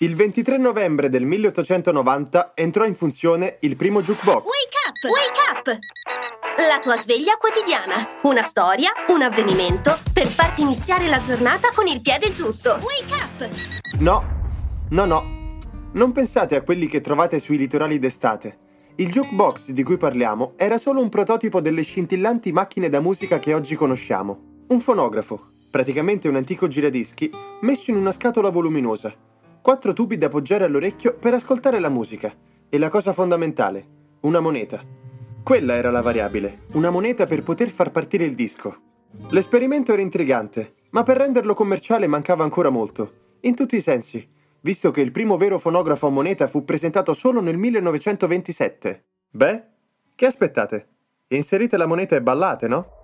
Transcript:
Il 23 novembre del 1890 entrò in funzione il primo jukebox. Wake up! Wake up! La tua sveglia quotidiana. Una storia, un avvenimento per farti iniziare la giornata con il piede giusto. Wake up! No, no, no. Non pensate a quelli che trovate sui litorali d'estate. Il jukebox di cui parliamo era solo un prototipo delle scintillanti macchine da musica che oggi conosciamo. Un fonografo, praticamente un antico giradischi, messo in una scatola voluminosa. Quattro tubi da appoggiare all'orecchio per ascoltare la musica. E la cosa fondamentale, una moneta. Quella era la variabile, una moneta per poter far partire il disco. L'esperimento era intrigante, ma per renderlo commerciale mancava ancora molto, in tutti i sensi, visto che il primo vero fonografo a moneta fu presentato solo nel 1927. Beh, che aspettate? Inserite la moneta e ballate, no?